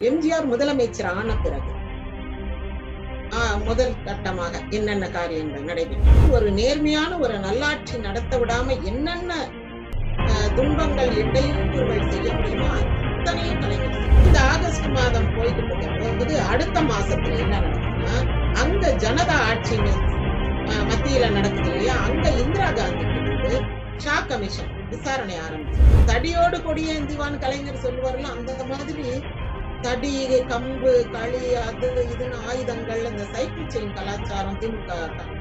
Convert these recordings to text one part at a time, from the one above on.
எம்ஜிஆர் முதலமைச்சர் ஆன பிறகு ஆஹ், முதல் கட்டமாக என்னென்ன காரியங்கள் நடைபெற்றது ஒரு நேர்மையான ஒரு நல்லாட்சி நடத்த விடாம என்னென்ன ஆஹ், துன்பங்கள் இடையூறுகள் செய்ய முடியுமோ அத்தனையும் கலைஞர் இந்த ஆகஸ்ட் மாதம் போய்கிட்டு இருக்கும்போது அடுத்த மாசத்துல என்ன நடக்குதுன்னா அங்க ஜனதா ஆட்சி மத்தியில நடக்குது இல்லையா? அங்க இந்திரா காந்தி வந்து ஷா கமிஷன் விசாரணை ஆரம்பிச்சு. தடியோடு கொடியேந்திவான் கலைஞர் சொல்லுவார்ல அந்த மாதிரி தடி கம்பு களி அது இதுன்னு ஆயுதங்கள் இந்த சைக்கிள் செயின் கலாச்சாரம் திமுக தான்.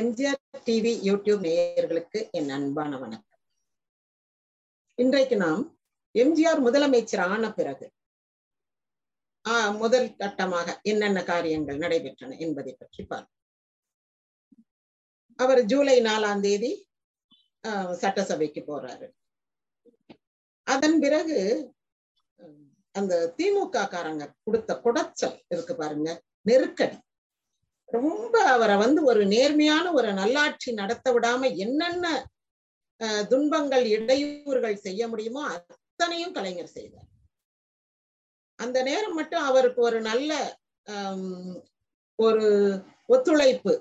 எம்ஜிஆர் டிவி யூடியூப் நேயர்களுக்கு என் அன்பான வணக்கம் இன்றைக்கு நாம் எம்ஜிஆர் முதலமைச்சர் ஆன பிறகு ஆஹ், முதல் கட்டமாக என்னென்ன காரியங்கள் நடைபெற்றன என்பதை பற்றி பார்ப்போம் அவர் ஜூலை நாலாம் தேதி சட்டசபைக்கு போறாரு. அதன் பிறகு அந்த திமுக காரங்க கொடுத்த குடைச்சல் இருக்கு பாருங்க நெருக்கடி. ரொம்ப அவரை வந்து ஒரு நேர்மையான ஒரு நல்லாட்சி நடத்த விடாம என்னென்ன துன்பங்கள் இடையூறுகள் செய்ய முடியுமோ அத்தனையும் கலைஞர் செய்தார். அந்த நேரம் மட்டும் அவருக்கு ஒரு நல்ல ஒரு ஒத்துழைப்பு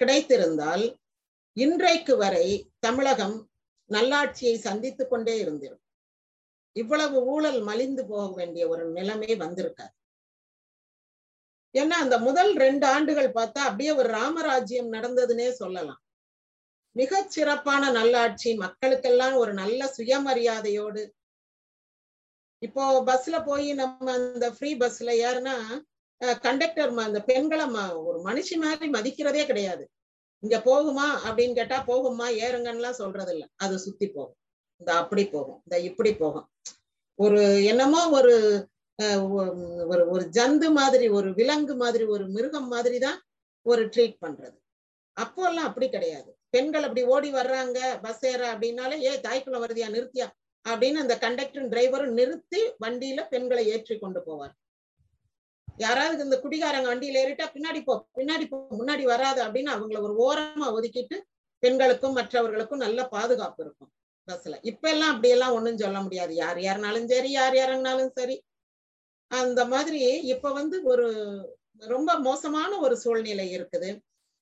கிடைத்திருந்தால் இன்றைக்கு வரை தமிழகம் நல்லாட்சியை சந்தித்துக் கொண்டே இருந்திருக்கும். இவ்வளவு ஊழல் மலிந்து போக வேண்டிய ஒரு நிலைமை வந்திருக்காது. ஏன்னா அந்த முதல் ரெண்டு ஆண்டுகள் பார்த்தா அப்படியே ஒரு ராமராஜ்யம் நடந்ததுன்னே சொல்லலாம். மிக சிறப்பான நல்லாட்சி மக்களுக்கெல்லாம் ஒரு நல்ல சுயமரியாதையோடு. இப்போ பஸ்ல போய் நம்ம அந்த ஃப்ரீ பஸ்ல ஏறுனா கண்டக்டர் அந்த பெண்களை ஒரு மனுஷி மாதிரி மதிக்கிறதே கிடையாது. இங்க போகுமா அப்படின்னு கேட்டா போகுமா ஏறுங்கன்னுலாம் சொல்றது இல்ல அது சுத்தி போகும். இந்த அப்படி போகும். இந்த இப்படி போகும். ஒரு என்னமோ ஒரு அஹ், ஒரு ஒரு ஜந்து மாதிரி ஒரு விலங்கு மாதிரி ஒரு மிருகம் மாதிரி தான் ஒரு ட்ரீட் பண்றது. அப்போ எல்லாம் அப்படி கிடையாது. பெண்கள் அப்படி ஓடி வர்றாங்க பஸ் ஏற அப்படின்னாலே ஏ தாய்க்குள்ள வருதியா நிறுத்தியா? அப்படின்னு அந்த கண்டக்டரும் டிரைவரும் நிறுத்தி வண்டியில பெண்களை ஏற்றி கொண்டு போவார். யாராவது இந்த குடிகாரங்க வண்டியில ஏறிட்டா பின்னாடி போ பின்னாடி போ முன்னாடி வராது அப்படின்னு அவங்கள ஒரு ஓரமா ஒதுக்கிட்டு பெண்களுக்கும் மற்றவர்களுக்கும் நல்ல பாதுகாப்பு இருக்கும் பஸ்ல. இப்ப எல்லாம் அப்படி எல்லாம் ஒண்ணும் சொல்ல முடியாது. யார் யாருனாலும் சரி யார் யாருனாலும் சரி. அந்த மாதிரி இப்ப வந்து ஒரு ரொம்ப மோசமான ஒரு சூழ்நிலை இருக்குது.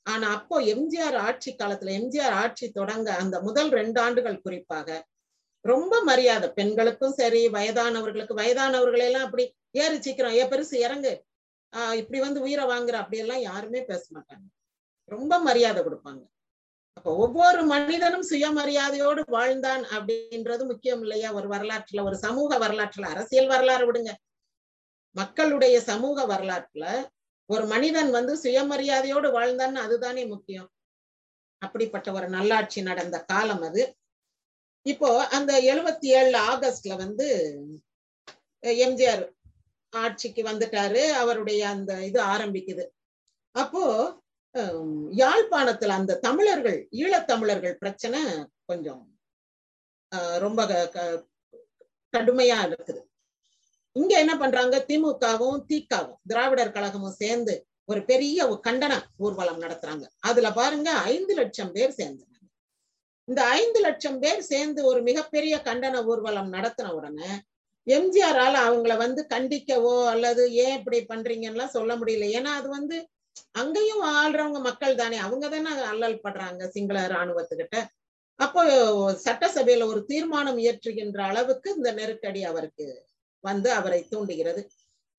ஆனா அப்போ எம்ஜிஆர் ஆட்சி காலத்துல எம்ஜிஆர் ஆட்சி தொடங்க அந்த முதல் ரெண்டு ஆண்டுகள் குறிப்பாக ரொம்ப மரியாதை. பெண்களுக்கும் சரி வயதானவர்களுக்கு வயதானவர்களெல்லாம் அப்படி ஏறு சீக்கிரம் ஏ பெருசு இறங்கு. ஆஹ் இப்படி வந்து உயிரை வாங்குற அப்படி எல்லாம் யாருமே பேச மாட்டாங்க. ரொம்ப மரியாதை கொடுப்பாங்க. அப்ப ஒவ்வொரு மனிதனும் சுயமரியாதையோடு வாழ்ந்தான் அப்படின்றது முக்கியம் இல்லையா? ஒரு வரலாற்றுல ஒரு சமூக வரலாற்றுல அரசியல் வரலாறு விடுங்க. மக்களுடைய சமூக வரலாற்றுல ஒரு மனிதன் வந்து சுயமரியாதையோடு வாழ்ந்தான்னு அதுதானே முக்கியம். அப்படிப்பட்ட ஒரு நல்லாட்சி நடந்த காலம் அது. இப்போ அந்த எழுபத்தி ஏழு ஆகஸ்ட்ல வந்து எம்ஜிஆர் ஆட்சிக்கு வந்துட்டாரு. அவருடைய அந்த இது ஆரம்பிக்குது. அப்போ யாழ்ப்பாணத்துல அந்த தமிழர்கள் ஈழத்தமிழர்கள் பிரச்சனை கொஞ்சம் ரொம்ப க- க- கடுமையா இருக்குது. இங்க என்ன பண்றாங்க? திமுகவும் திகாவும் திராவிடர் கழகமும் சேர்ந்து ஒரு பெரிய கண்டன ஊர்வலம் நடத்துறாங்க. அதுல பாருங்க ஐந்து லட்சம் பேர் சேர்ந்தாங்க இந்த ஐந்து லட்சம் பேர் சேர்ந்து ஒரு மிகப்பெரிய கண்டன ஊர்வலம் நடத்தின உடனே எம்ஜிஆரால அவங்கள வந்து கண்டிக்கவோ அல்லது ஏன் இப்படி பண்றீங்கன்னுலாம் சொல்ல முடியல. ஏன்னா அது வந்து அங்கேயும் ஆள்றவங்க மக்கள் தானே. அவங்க தானே அல்லல் படுறாங்க சிங்கள இராணுவத்துக்கிட்ட. அப்போ சட்டசபையில ஒரு தீர்மானம் இயற்றுகின்ற அளவுக்கு இந்த நெருக்கடி அவருக்கு வந்து அவரை தூண்டுகிறது.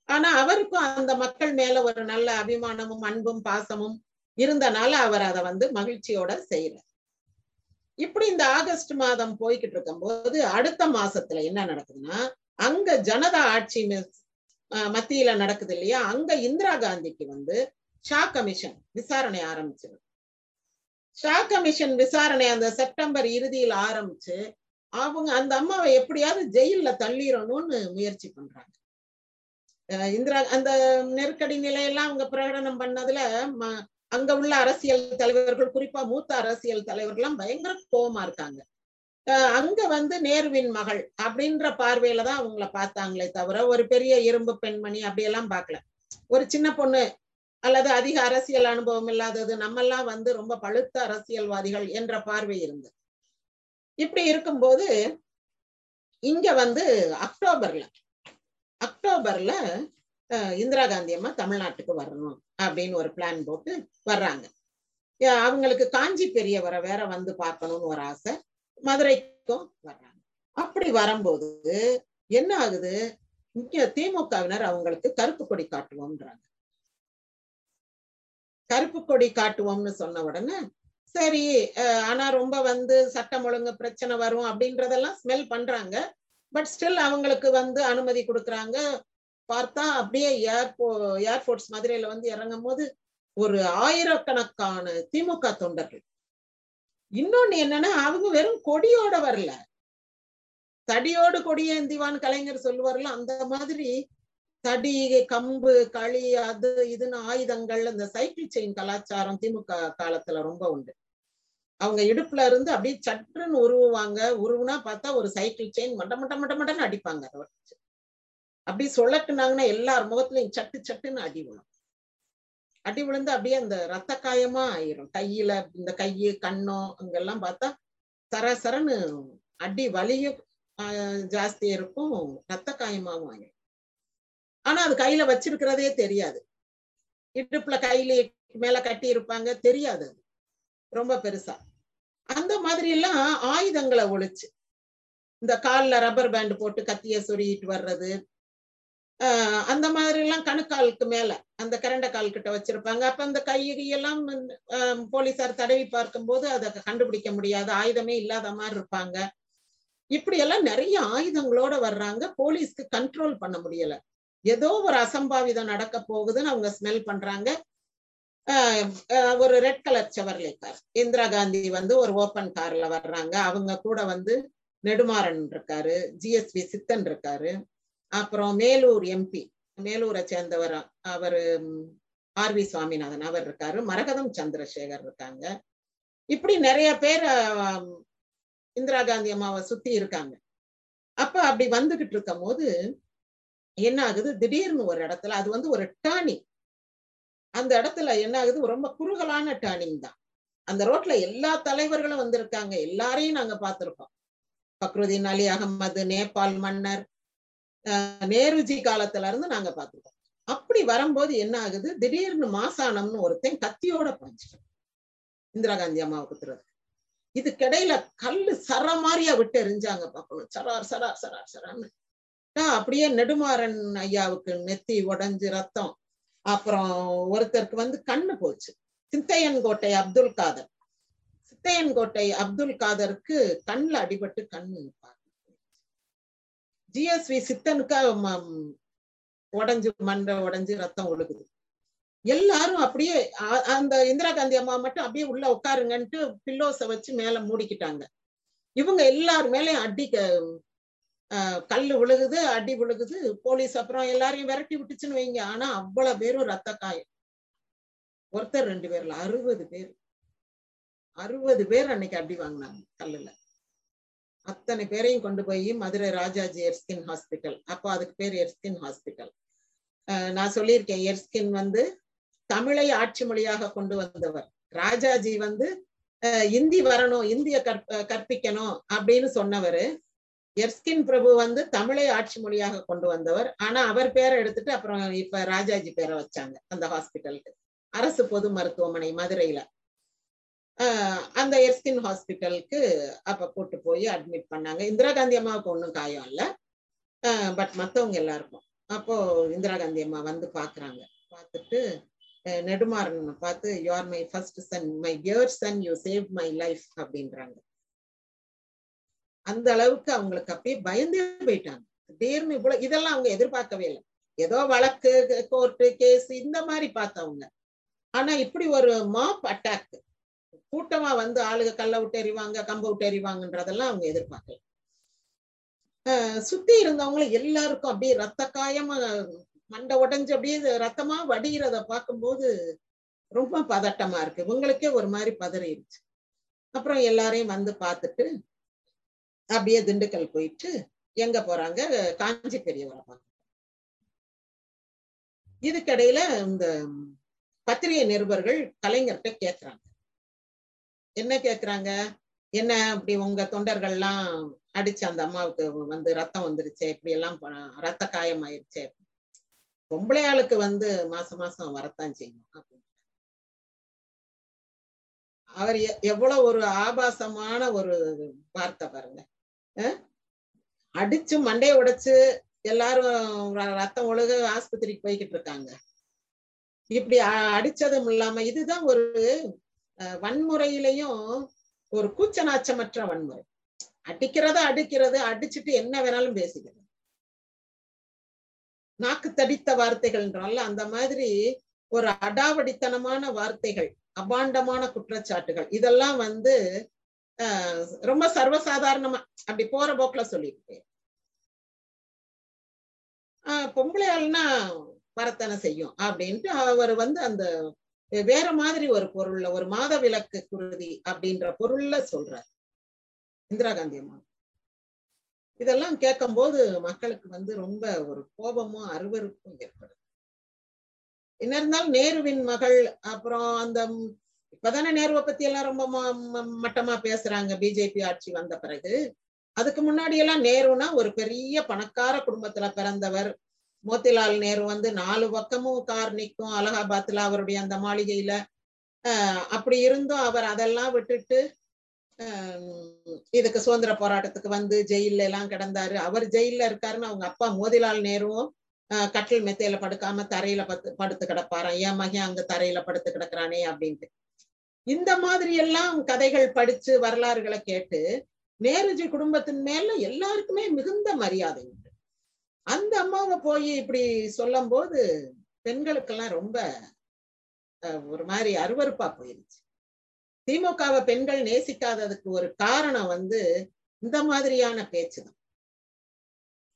ஆனா அவருக்கும் அந்த மக்கள் மேல ஒரு நல்ல அபிமானமும் அன்பும் பாசமும் இருந்தனால அவர் அதை வந்து மகிழ்ச்சியோட செய்யறார். இப்படி இந்த ஆகஸ்ட் மாதம் போய்கிட்டு இருக்கும்போது அடுத்த மாசத்துல என்ன நடக்குதுன்னா அங்க ஜனதா ஆட்சி மத்தியில நடக்குது இல்லையா? அங்க இந்திரா காந்திக்கு வந்து ஷா கமிஷன் விசாரணை ஆரம்பிச்சது ஷா கமிஷன் விசாரணை அந்த செப்டம்பர் இறுதியில் ஆரம்பிச்சு அவங்க அந்த அம்மாவை எப்படியாவது ஜெயில்ல தள்ளிடணும்னு முயற்சி பண்றாங்க. அஹ் இந்திரா அந்த நெருக்கடி நிலையெல்லாம் அவங்க பிரகடனம் பண்ணதுல ம- அங்க உள்ள அரசியல் தலைவர்கள் குறிப்பா மூத்த அரசியல் தலைவர்கள்லாம் பயங்கர கோபமா இருக்காங்க. அஹ் அங்க வந்து நேருவின் மகள் அப்படின்ற பார்வையில தான் அவங்கள பார்த்தாங்களே தவிர ஒரு பெரிய இரும்பு பெண்மணி அப்படியெல்லாம் பார்க்கல. ஒரு சின்ன பொண்ணு அல்லது அதிக அரசியல் அனுபவம் இல்லாதது நம்மெல்லாம் வந்து ரொம்ப பழுத்த அரசியல்வாதிகள் என்ற பார்வை இருந்தது. இப்படி இருக்கும்போது இங்க வந்து அக்டோபர்ல அக்டோபர்ல இந்திரா காந்தி அம்மா தமிழ்நாட்டுக்கு வரணும் அப்படின்னு ஒரு பிளான் போட்டு வர்றாங்க. அவங்களுக்கு காஞ்சி பெரியவரை வேற வந்து பார்க்கணும்னு ஒரு ஆசை. மதுரைக்கும் வர்றாங்க. அப்படி வரும்போது என்ன ஆகுது? இங்க திமுகவினர் அவங்களுக்கு கருப்பு கொடி காட்டுவோம்ன்றாங்க. கருப்பு கொடி காட்டுவோம்னு சொன்ன உடனே சரி ஆனா ரொம்ப வந்து சட்டம் ஒழுங்கு பிரச்சனை வரும் அப்படின்றதெல்லாம் ஸ்மெல் பண்றாங்க. பட் ஸ்டில் அவங்களுக்கு வந்து அனுமதி கொடுக்குறாங்க. பார்த்தா அப்படியே ஏர்போ ஏர்போர்ட்ஸ் மதுரையில வந்து இறங்கும் போது ஒரு ஆயிரக்கணக்கான திமுக தொண்டர்கள். இன்னொன்னு என்னன்னா அவங்க வெறும் கொடியோட வரல. தடியோடு கொடியேந்திவான் கலைஞர் சொல்லுவார்ல அந்த மாதிரி தடி கம்பு களி அது இதுன்னு ஆயுதங்கள் இந்த சைக்கிள் செயின் கலாச்சாரம் திமுக காலத்துல ரொம்ப உண்டு. அவங்க இடுப்புல இருந்து அப்படியே சற்றுன்னு உருவுவாங்க. உருவுனா பார்த்தா ஒரு சைக்கிள் செயின் மட்ட மட்ட மட்ட மட்டன்னு அடிப்பாங்க. அதை வச்சு அப்படி சொல்லட்டுனாங்கன்னா எல்லார் முகத்துலயும் சட்டு சட்டுன்னு அடி விழும். அடி விழுந்து அப்படியே அந்த ரத்த காயமா ஆயிரும். கையில இந்த கையு கண்ணோ அங்கெல்லாம் பார்த்தா சரசரன்னு அடி வலியும் ஜாஸ்தி இருக்கும் ரத்த காயமாவும் ஆயிரும். ஆனா அது கையில வச்சிருக்கிறதே தெரியாது. இடுப்புல கையில மேல கட்டி இருப்பாங்க தெரியாது அது. ரொம்ப பெருசா. அந்த மாதிரி எல்லாம் ஆயுதங்களை ஒழிச்சு. இந்த கால்ல ரப்பர் பேண்ட் போட்டு கத்திய சொருகிட்டு வர்றது அந்த மாதிரி எல்லாம் கணுக்காலுக்கு மேல அந்த கரண்ட கால் கிட்ட வச்சிருப்பாங்க. அப்ப அந்த கையெல்லாம் போலீசார் தடவி பார்க்கும்போது அதை கண்டுபிடிக்க முடியாது ஆயுதமே இல்லாத மாதிரி இருப்பாங்க. இப்படி எல்லாம் நிறைய ஆயுதங்களோட வர்றாங்க. போலீஸ்க்கு கண்ட்ரோல் பண்ண முடியல. ஏதோ ஒரு அசம்பாவிதம் நடக்க போகுதுன்னு அவங்க ஸ்மெல் பண்றாங்க. ஒரு red colour Chevrolet car Indira Gandhi வந்து ஒரு ஓப்பன் கார்ல வர்றாங்க. அவங்க கூட வந்து நெடுமாறன் இருக்காரு ஜிஎஸ்பி சித்தன் இருக்காரு. அப்புறம் மேலூர் எம்பி மேலூரை சேர்ந்தவர் அவர் ஆர் வி சுவாமிநாதன். அவர் இருக்காரு. மரகதம் சந்திரசேகர் இருக்காங்க. இப்படி நிறைய பேர் இந்திரா காந்தி அம்மாவை சுத்தி இருக்காங்க. அப்ப அப்படி வந்துகிட்டு இருக்கும் போது என்ன ஆகுது? திடீர்னு ஒரு இடத்துல அது வந்து ஒரு டேர்னிங் அந்த இடத்துல என்ன ஆகுது? ரொம்ப குறுகலான டேர்னிங் தான். அந்த ரோட்ல எல்லா தலைவர்களும் வந்திருக்காங்க. எல்லாரையும் நாங்க பார்த்திருக்கோம். பக்ருதீன் அலி அகமது நேபாள் மன்னர் நேருஜி காலத்துல இருந்து நாங்க பார்த்திருக்கோம். அப்படி வரும்போது என்ன ஆகுது? திடீர்னு மாசானம்னு ஒருத்தன் கத்தியோட பாஞ்சிட்டான் இந்திரா காந்தி அம்மாவுக்கு திறது இதுக்கிடையில கல்லு சர மாதிரியா விட்டு எரிஞ்சாங்க பார்க்கணும். சரார் சரார் சரார் சரான்னு ஆஹ் அப்படியே நெடுமாறன் ஐயாவுக்கு நெத்தி உடைஞ்சு ரத்தம். அப்புறம் ஒருத்தருக்கு வந்து கண்ணு போச்சு. சித்தையன் கோட்டை அப்துல் காதர். சித்தையன் கோட்டை அப்துல் காதருக்கு கண்ணுல அடிபட்டு கண்ணு ஜிஎஸ்வி சித்தனுக்கா உடஞ்சு மண்டை உடைஞ்சு ரத்தம் ஒழுகுது. எல்லாரும் அப்படியே அந்த இந்திரா காந்தி அம்மா மட்டும் அப்படியே உள்ள உட்காருங்கன்ட்டு பில்லோஸ வச்சு மேல மூடிக்கிட்டாங்க. இவங்க எல்லாரு மேலயும் அடி க- ஆஹ் கல்லு விழுகுது அடி விழுகுது. போலீஸ் அப்புறம் எல்லாரையும் விரட்டி விட்டுச்சுன்னு வைங்க. ஆனா அவ்வளவு பேரும் ரத்த காயம். ஒருத்தர் ரெண்டு பேர்ல அறுபது பேர். அறுபது பேர் அன்னைக்கு அடி வாங்கினாங்க கல்லுல. அத்தனை பேரையும் கொண்டு போய் மதுரை ராஜாஜி எர்ஸ்கின் ஹாஸ்பிட்டல். அப்போ அதுக்கு பேர் எர்ஸ்கின் ஹாஸ்பிட்டல். நான் சொல்லியிருக்கேன் எர்ஸ்கின் வந்து தமிழை ஆட்சி மொழியாக கொண்டு வந்தவர். ராஜாஜி வந்து அஹ், இந்தி வரணும் இந்திய கற்ப கற்பிக்கணும் அப்படின்னு சொன்னவரு. எர்ஸ்கின் பிரபு வந்து தமிழை ஆட்சி மொழியாக கொண்டு வந்தவர். ஆனா அவர் பேரை எடுத்துட்டு அப்புறம் இப்ப ராஜாஜி பேரை வச்சாங்க அந்த ஹாஸ்பிட்டலுக்கு. அரசு பொது மருத்துவமனை மதுரையில. அந்த எர்ஸ்கின் ஹாஸ்பிட்டலுக்கு அப்ப கூட்டு போய் அட்மிட் பண்ணாங்க. இந்திரா காந்தி அம்மாவுக்கு ஒன்றும் காயம் இல்ல. பட் மத்தவங்க எல்லாருக்கும். அப்போ இந்திரா காந்தி அம்மா வந்து பாக்குறாங்க. பார்த்துட்டு நெடுமாறன் பார்த்து you are my first son my dear son you save my life அப்படின்றாங்க. அந்த அளவுக்கு அவங்களுக்கு அப்படியே பயந்தே போயிட்டாங்க. திடீர்னு இவ்வளவு இதெல்லாம் அவங்க எதிர்பார்க்கவே இல்லை. ஏதோ வழக்கு கோர்ட்டு கேஸ் இந்த மாதிரி பார்த்தவங்க. ஆனா இப்படி ஒரு மாப் அட்டாக் கூட்டமா வந்து ஆளுக கல்ல விட்டு எறிவாங்க கம்ப விட்டு எறிவாங்கன்றதெல்லாம் அவங்க எதிர்பார்க்கல. ஆஹ் சுத்தி இருந்தவங்களும் எல்லாருக்கும் அப்படியே ரத்த காயமா மண்டை உடைஞ்சு அப்படியே ரத்தமா வடிகிறத பார்க்கும்போது ரொம்ப பதட்டமா இருக்கு. இவங்களுக்கே ஒரு மாதிரி பதறிடுச்சு அப்புறம் எல்லாரையும் வந்து பார்த்துட்டு அப்படியே திண்டுக்கல் போயிட்டு எங்க போறாங்க? காஞ்சி பெரியவரை பார்க்க இதுக்கிடையில இந்த பத்திரிகை நிருபர்கள் கலைஞர்கிட்ட கேக்குறாங்க. என்ன கேக்குறாங்க என்ன அப்படி உங்க தொண்டர்கள்லாம் அடிச்சு அந்த அம்மாவுக்கு வந்து ரத்தம் வந்துருச்சே இப்படி எல்லாம் ரத்த காயம் ஆயிருச்சே பொம்பளை ஆளுக்கு வந்து மாசம் மாசம் வரத்தான் செய்யும் அப்படின்னு. அவர் எ- எவ்வளவு ஒரு ஆபாசமான ஒரு வார்த்தை பாருங்க அஹ்? அடிச்சு மண்டைய உடைச்சு எல்லாரும் ர- ரத்தம் ஒழுக ஆஸ்பத்திரிக்கு போய்கிட்டு இருக்காங்க இப்படி அடிச்சதும் இல்லாம இதுதான் ஒரு வன்முறையிலையும் ஒரு கூச்ச நாச்சமற்ற வன்முறை அடிக்கிறத அடிக்கிறது அடிச்சுட்டு என்ன வேணாலும் பேசிக்கிறது நாக்கு தடித்த வார்த்தைகள்ன்றோம்ல அந்த மாதிரி ஒரு அடாவடித்தனமான வார்த்தைகள் அபாண்டமான குற்றச்சாட்டுகள் இதெல்லாம் வந்து ரொம்ப சர்வசாதாரணமா அப்படி போற போக்குல சொல்லிட்டு போயிரு. ஆஹ் பொம்பளை ஆள்னா வரத்தனை செய்யும் அப்படின்ட்டு அவர் வந்து அந்த வேற மாதிரி ஒரு பொருள்ல ஒரு மாத விளக்கு குருதி அப்படின்ற பொருள்ல சொல்றார். இந்திரா காந்தி அம்மா. இதெல்லாம் கேட்கும்போது மக்களுக்கு வந்து ரொம்ப ஒரு கோபமும் அருவருப்பும் ஏற்படுது. என்ன இருந்தாலும் நேருவின் மகள் அப்புறம் அந்த இப்பதானே நேருவை பத்தி எல்லாம் ரொம்ப ம- மட்டமா பேசுறாங்க பிஜேபி ஆட்சி வந்த பிறகு. அதுக்கு முன்னாடி எல்லாம் நேருனா ஒரு பெரிய பணக்கார குடும்பத்துல பிறந்தவர். மோத்திலால் நேரு வந்து நாலு பக்கமும் கார் நிற்கும் அலகாபாத்ல அவருடைய அந்த மாளிகையில. அப்படி இருந்தும் அவர் அதெல்லாம் விட்டுட்டு ஆஹ் இதுக்கு சுதந்திர போராட்டத்துக்கு வந்து ஜெயில்ல எல்லாம் கிடந்தாரு. அவர் ஜெயில்ல இருக்காருன்னு அவங்க அப்பா மோதிலால் நேருவும் ஆஹ் கட்டில் மெத்தையில படுக்காம தரையில பத்து படுத்து கிடப்பாராம் என் மகன் அங்க தரையில படுத்து கிடக்குறானே அப்படின்ட்டு. இந்த மாதிரி எல்லாம் கதைகள் படிச்சு வரலாறுகளை கேட்டு நேருஜி குடும்பத்தின் மேல எல்லாருக்குமே மிகுந்த மரியாதை உண்டு அந்த அம்மாவை போய் இப்படி சொல்லும் போது பெண்களுக்கெல்லாம் ரொம்ப அஹ், ஒரு மாதிரி அருவருப்பா போயிருச்சு. திமுகவை பெண்கள் நேசிக்காததுக்கு ஒரு காரணம் வந்து இந்த மாதிரியான பேச்சுதான்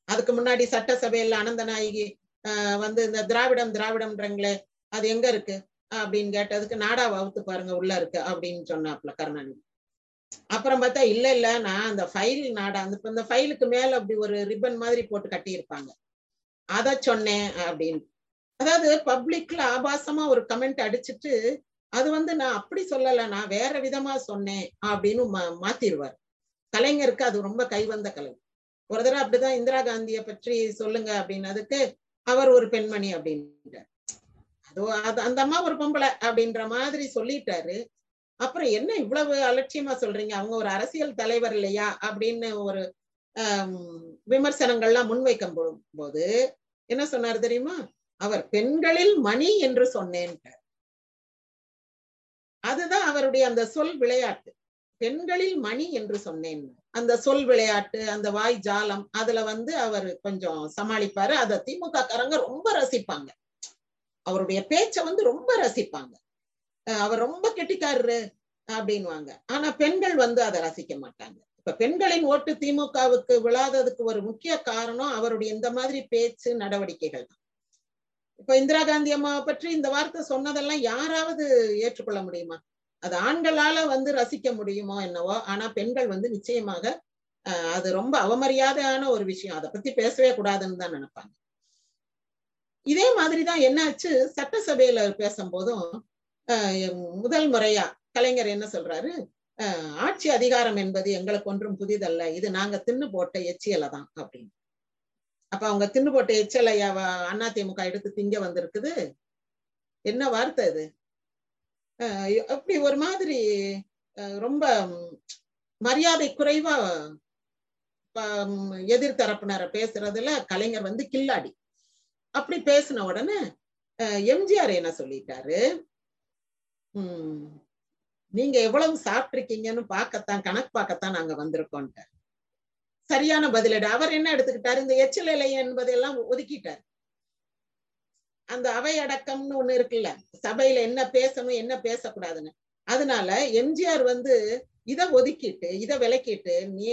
அதுக்கு முன்னாடி சட்டசபையில அனந்தநாயகி ஆஹ் வந்து இந்த திராவிடம் திராவிடம்ன்றங்களே அது எங்க இருக்கு? அப்படின்னு கேட்டதுக்கு நாடா வகுத்து பாருங்க உள்ள இருக்கு அப்படின்னு சொன்னாப்ல கருணாநிதி. அப்புறம் பார்த்தா இல்ல இல்ல நான் அந்த ஃபைல் நாடா அந்த இந்த ஃபைலுக்கு மேல அப்படி ஒரு ரிப்பன் மாதிரி போட்டு கட்டியிருப்பாங்க. அத சொன்னேன் அப்படின்னு. அதாவது பப்ளிக்ல ஆபாசமா ஒரு கமெண்ட் அடிச்சிட்டு அது வந்து நான் அப்படி சொல்லல நான் வேற விதமா சொன்னேன் அப்படின்னு மாத்திடுவார் கலைஞருக்கு அது ரொம்ப கைவந்த கலை. ஒரு தடவை அப்படிதான் இந்திரா காந்தியை பற்றி சொல்லுங்க அப்படின்னதுக்கு அவர் ஒரு பெண்மணி அப்படின்ட்டார் அதோ அது அந்த அம்மா ஒரு பொம்பளை அப்படின்ற மாதிரி சொல்லிட்டாரு. அப்புறம் என்ன இவ்வளவு அலட்சியமா சொல்றீங்க? அவங்க ஒரு அரசியல் தலைவர் இல்லையா? அப்படின்னு ஒரு விமர்சனங்கள்லாம் முன்வைக்கும் போது என்ன சொன்னார் தெரியுமா? அவர் பெண்களில் மணி என்று சொன்னேன் அதுதான் அவருடைய அந்த சொல் விளையாட்டு. பெண்களில் மணி என்று சொன்னேன். அந்த சொல் விளையாட்டு அந்த வாய் ஜாலம் அதுல வந்து அவர் கொஞ்சம் சமாளிப்பாரு. அத திமுக காரங்க ரொம்ப ரசிப்பாங்க. அவருடைய பேச்ச வந்து ரொம்ப ரசிப்பாங்க. அவர் ரொம்ப கெட்டிக்காரரு அப்படின்வாங்க ஆனா பெண்கள் வந்து அதை ரசிக்க மாட்டாங்க. இப்ப பெண்களின் ஓட்டு திமுகவுக்கு விழாததுக்கு ஒரு முக்கிய காரணம் அவருடைய இந்த மாதிரி பேச்சு நடவடிக்கைகள் தான். இப்ப இந்திரா காந்தி அம்மாவை பற்றி இந்த வார்த்தை சொன்னதெல்லாம் யாராவது ஏற்றுக்கொள்ள முடியுமா? அது ஆண்களால வந்து ரசிக்க முடியுமோ என்னவோ ஆனா பெண்கள் வந்து நிச்சயமாக அது ரொம்ப அவமரியாதையான ஒரு விஷயம். அதை பத்தி பேசவே கூடாதுன்னு தான் நினைப்பாங்க. இதே மாதிரிதான் என்னாச்சு? சட்டசபையில பேசும்போதும் முதல் முறையா கலைஞர் என்ன சொல்றாரு? ஆட்சி அதிகாரம் என்பது எங்களுக்கு ஒன்றும் புதிதல்ல. இது நாங்க தின்னு போட்ட எச்சியலை தான் அப்படின்னு. அப்ப அவங்க தின்னு போட்ட எச்சலை அதிமுக எடுத்து திங்க வந்திருக்குது. என்ன வார்த்தை இது? அப்படி ஒரு மாதிரி ரொம்ப மரியாதை குறைவா எதிர்த்தரப்பினரை பேசுறதுல கலைஞர் வந்து கில்லாடி. அப்படி பேசின உடனே எம்ஜிஆர் என்ன சொல்லிட்டாரு? நீங்க எவ்வளவு சாப்பிட்டிருக்கீங்கன்னு பார்க்கத்தான் கணக்கு பார்க்கத்தான் நாங்க வந்திருக்கோம்ட்டார் சரியான பதிலடை அவர் என்ன எடுத்துக்கிட்டாரு? இந்த எச்சில் இலை என்பதையெல்லாம் ஒதுக்கிட்டார். அந்த அவை அடக்கம்னு ஒண்ணு இருக்குல்ல சபையில என்ன பேசணும் என்ன பேசக்கூடாதுன்னு. அதனால எம்ஜிஆர் வந்து இத ஒதுக்கிட்டு இத விளக்கிட்டு நீ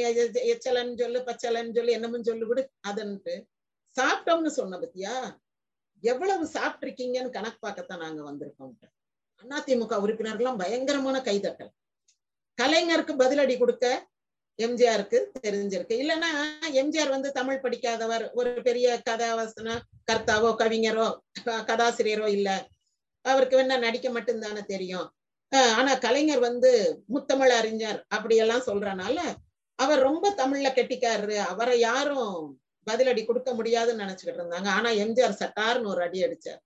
எச்சலன்னு சொல்லு பச்சலன்னு சொல்லு என்னமும் சொல்லு விடு அதன்ட்டு சாப்பிட்டோம்னு சொன்ன பத்தியா? எவ்வளவு சாப்பிட்டிருக்கீங்கன்னு கணக்கு பார்க்கத்தான் நாங்க வந்திருக்கோம் அதிமுக உறுப்பினர்கள்லாம் பயங்கரமான கைதட்டல். கலைஞருக்கு பதிலடி கொடுக்க எம்ஜிஆருக்கு தெரிஞ்சிருக்கு. இல்லைன்னா எம்ஜிஆர் வந்து தமிழ் படிக்காதவர் ஒரு பெரிய கதாவசன கர்த்தாவோ கவிஞரோ கதாசிரியரோ இல்ல. அவருக்கு வேணா நடிக்க மட்டும்தானே தெரியும். ஆனா கலைஞர் வந்து முத்தமிழ் அறிஞர் அப்படியெல்லாம் சொல்றனால அவர் ரொம்ப தமிழ்ல கெட்டிக்காரு அவரை யாரும் பதிலடி கொடுக்க முடியாதுன்னு நினைச்சுக்கிட்டு இருந்தாங்க. ஆனா எம்ஜிஆர் சட்டார்னு ஒரு அடி அடிச்சார்.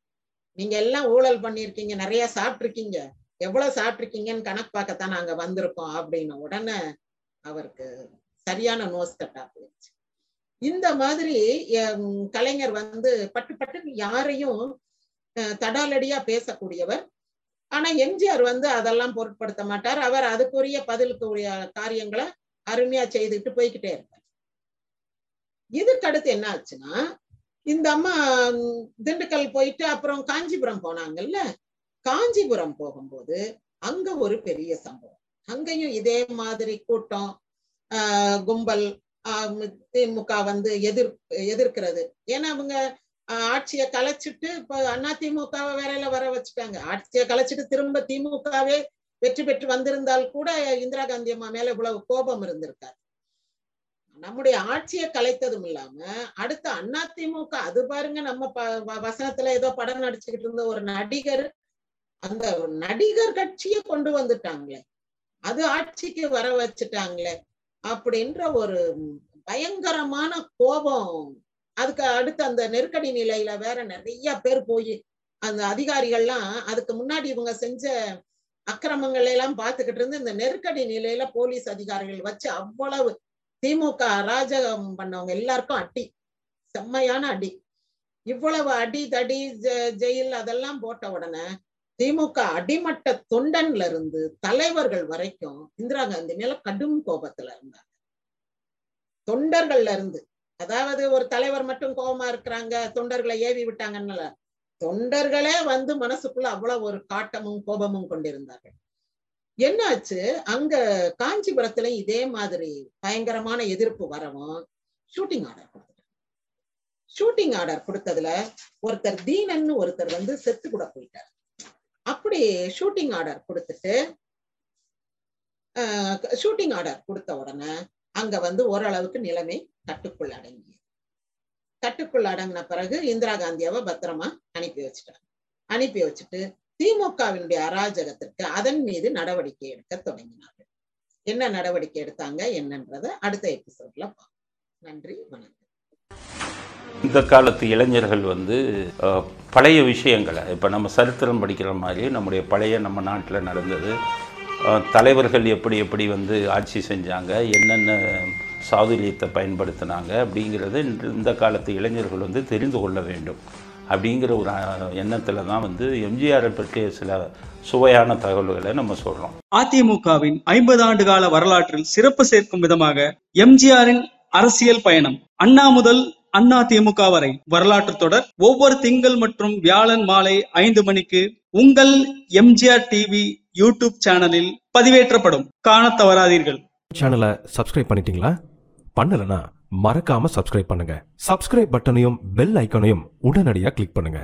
நீங்க எல்லாம் ஊழல் பண்ணிருக்கீங்க நிறைய சாப்பிட்டுருக்கீங்க. எவ்வளவு சாப்பிட்டுருக்கீங்கன்னு கணக்கு பார்க்கத்தான் நாங்க வந்திருக்கோம் அப்படின்னு உடனே அவருக்கு சரியான நோஸ் கட்டா போயிடுச்சு. இந்த மாதிரி கலைஞர் வந்து பட்டு பட்டுன்னு யாரையும் அஹ், தடாலடியா பேசக்கூடியவர். ஆனா எம்ஜிஆர் வந்து அதெல்லாம் பொருட்படுத்த மாட்டார். அவர் அதுக்குரிய பதிலுக்கு உரிய காரியங்களை அருமையா செய்துட்டு போய்கிட்டே இருப்பார். இதுக்கு அடுத்து என்ன ஆச்சுன்னா இந்த அம்மா திண்டுக்கல் போயிட்டு அப்புறம் காஞ்சிபுரம் போனாங்கல்ல? காஞ்சிபுரம் போகும்போது அங்க ஒரு பெரிய சம்பவம். அங்கேயும் இதே மாதிரி கூட்டம் ஆஹ் கும்பல் ஆஹ் திமுக வந்து எதிர் எதிர்க்கிறது. ஏன்னா அவங்க ஆட்சியை கலைச்சிட்டு இப்ப அண்ணா திமுகவை வேலையில வர வச்சுட்டாங்க. ஆட்சியை கலைச்சிட்டு திரும்ப திமுகவே வெற்றி பெற்று வந்திருந்தால் கூட இந்திரா காந்தி அம்மா மேல இவ்வளவு கோபம் இருந்திருக்காரு நம்முடைய ஆட்சியை கலைத்ததும் இல்லாம அடுத்த அண்ணா திமுக அது பாருங்க நம்ம ப- வ- வசனத்துல ஏதோ படம் நடிச்சுக்கிட்டு இருந்த ஒரு நடிகர் அந்த நடிகர் கட்சியை கொண்டு வந்துட்டாங்களே. அது ஆட்சிக்கு வர வச்சுட்டாங்களே அப்படின்ற ஒரு பயங்கரமான கோபம். அதுக்கு அடுத்து அந்த நெருக்கடி நிலையில வேற நிறைய பேர் போய் அந்த அதிகாரிகள்லாம் அதுக்கு முன்னாடி இவங்க செஞ்ச அக்கிரமங்களை எல்லாம் பார்த்துக்கிட்டு இருந்து இந்த நெருக்கடி நிலையில போலீஸ் அதிகாரிகள் வச்சு அவ்வளவு திமுக அராஜகம் பண்ணவங்க எல்லாருக்கும் அடி. செம்மையான அடி. இவ்வளவு அடி தடி ஜெ- ஜெயில் அதெல்லாம் போட்ட உடனே திமுக அடிமட்ட தொண்டன்ல இருந்து தலைவர்கள் வரைக்கும் இந்திரா காந்தி மேல கடும் கோபத்துல இருந்தாங்க. தொண்டர்கள்ல இருந்து. அதாவது ஒரு தலைவர் மட்டும் கோபமா இருக்கிறாங்க தொண்டர்களை ஏவி விட்டாங்கன்னு தொண்டர்களே வந்து மனசுக்குள்ள அவ்வளவு ஒரு காட்டமும் கோபமும் கொண்டிருந்தார்கள். என்னாச்சு? அங்க காஞ்சிபுரத்துல இதே மாதிரி பயங்கரமான எதிர்ப்பு வரவும் ஷூட்டிங் ஆர்டர் கொடுத்தாங்க ஷூட்டிங் ஆர்டர் கொடுத்ததுல ஒருத்தர் தீனன்னு ஒருத்தர் வந்து செத்து கூட போயிட்டார். அப்படி ஷூட்டிங் ஆர்டர் கொடுத்துட்டு ஷூட்டிங் ஆர்டர் கொடுத்த உடனே அங்க வந்து ஓரளவுக்கு நிலைமை கட்டுக்குள் அடங்கியது. கட்டுக்குள் அடங்கின பிறகு இந்திரா காந்தியாவை பத்திரமா அனுப்பி வச்சுட்டாங்க. அனுப்பி வச்சுட்டு திமுகவினுடைய அராஜகத்திற்கு அதன் மீது நடவடிக்கை எடுக்க தொடங்கினார்கள். என்ன நடவடிக்கை எடுத்தாங்க என்னன்றத அடுத்த எபிசோட்ல பார்ப்போம். நன்றி வணக்கம். இந்த காலத்து இளைஞர்கள் வந்து பழைய விஷயங்களை இப்போ நம்ம சரித்திரம் படிக்கிற மாதிரி நம்முடைய பழைய நம்ம நாட்டில் நடந்தது. தலைவர்கள் எப்படி எப்படி வந்து ஆட்சி செஞ்சாங்க என்னென்ன சாதுரியத்தை பயன்படுத்தினாங்க அப்படிங்கிறது இந்த காலத்து இளைஞர்கள் வந்து தெரிந்து கொள்ள வேண்டும். அப்படிங்கிற ஒரு எண்ணத்தில் தான் வந்து எம்ஜிஆரை பற்றிய சில சுவையான தகவல்களை நம்ம சொல்கிறோம் அதிமுகவின் ஐம்பது ஆண்டு கால வரலாற்றில் சிறப்பு சேர்க்கும் விதமாக எம்ஜிஆரின் அரசியல் பயணம் அண்ணா முதல் அண்ணா திமுக வரை வரலாற்று தொடர். ஒவ்வொரு திங்கள் மற்றும் வியாழன் மாலை ஐந்து மணிக்கு உங்கள் எம்ஜிஆர் டிவி யூடியூப் சேனலில் பதிவேற்றப்படும். காணத் தவறாதீர்கள். சேனலை சப்ஸ்கிரைப் பண்ணிட்டீங்களா? பண்ணலனா மறக்காம சப்ஸ்கிரைப் பண்ணுங்க. சப்ஸ்கிரைப் பட்டனையும் பெல் ஐக்கனையும் உடனடியாக கிளிக் பண்ணுங்க.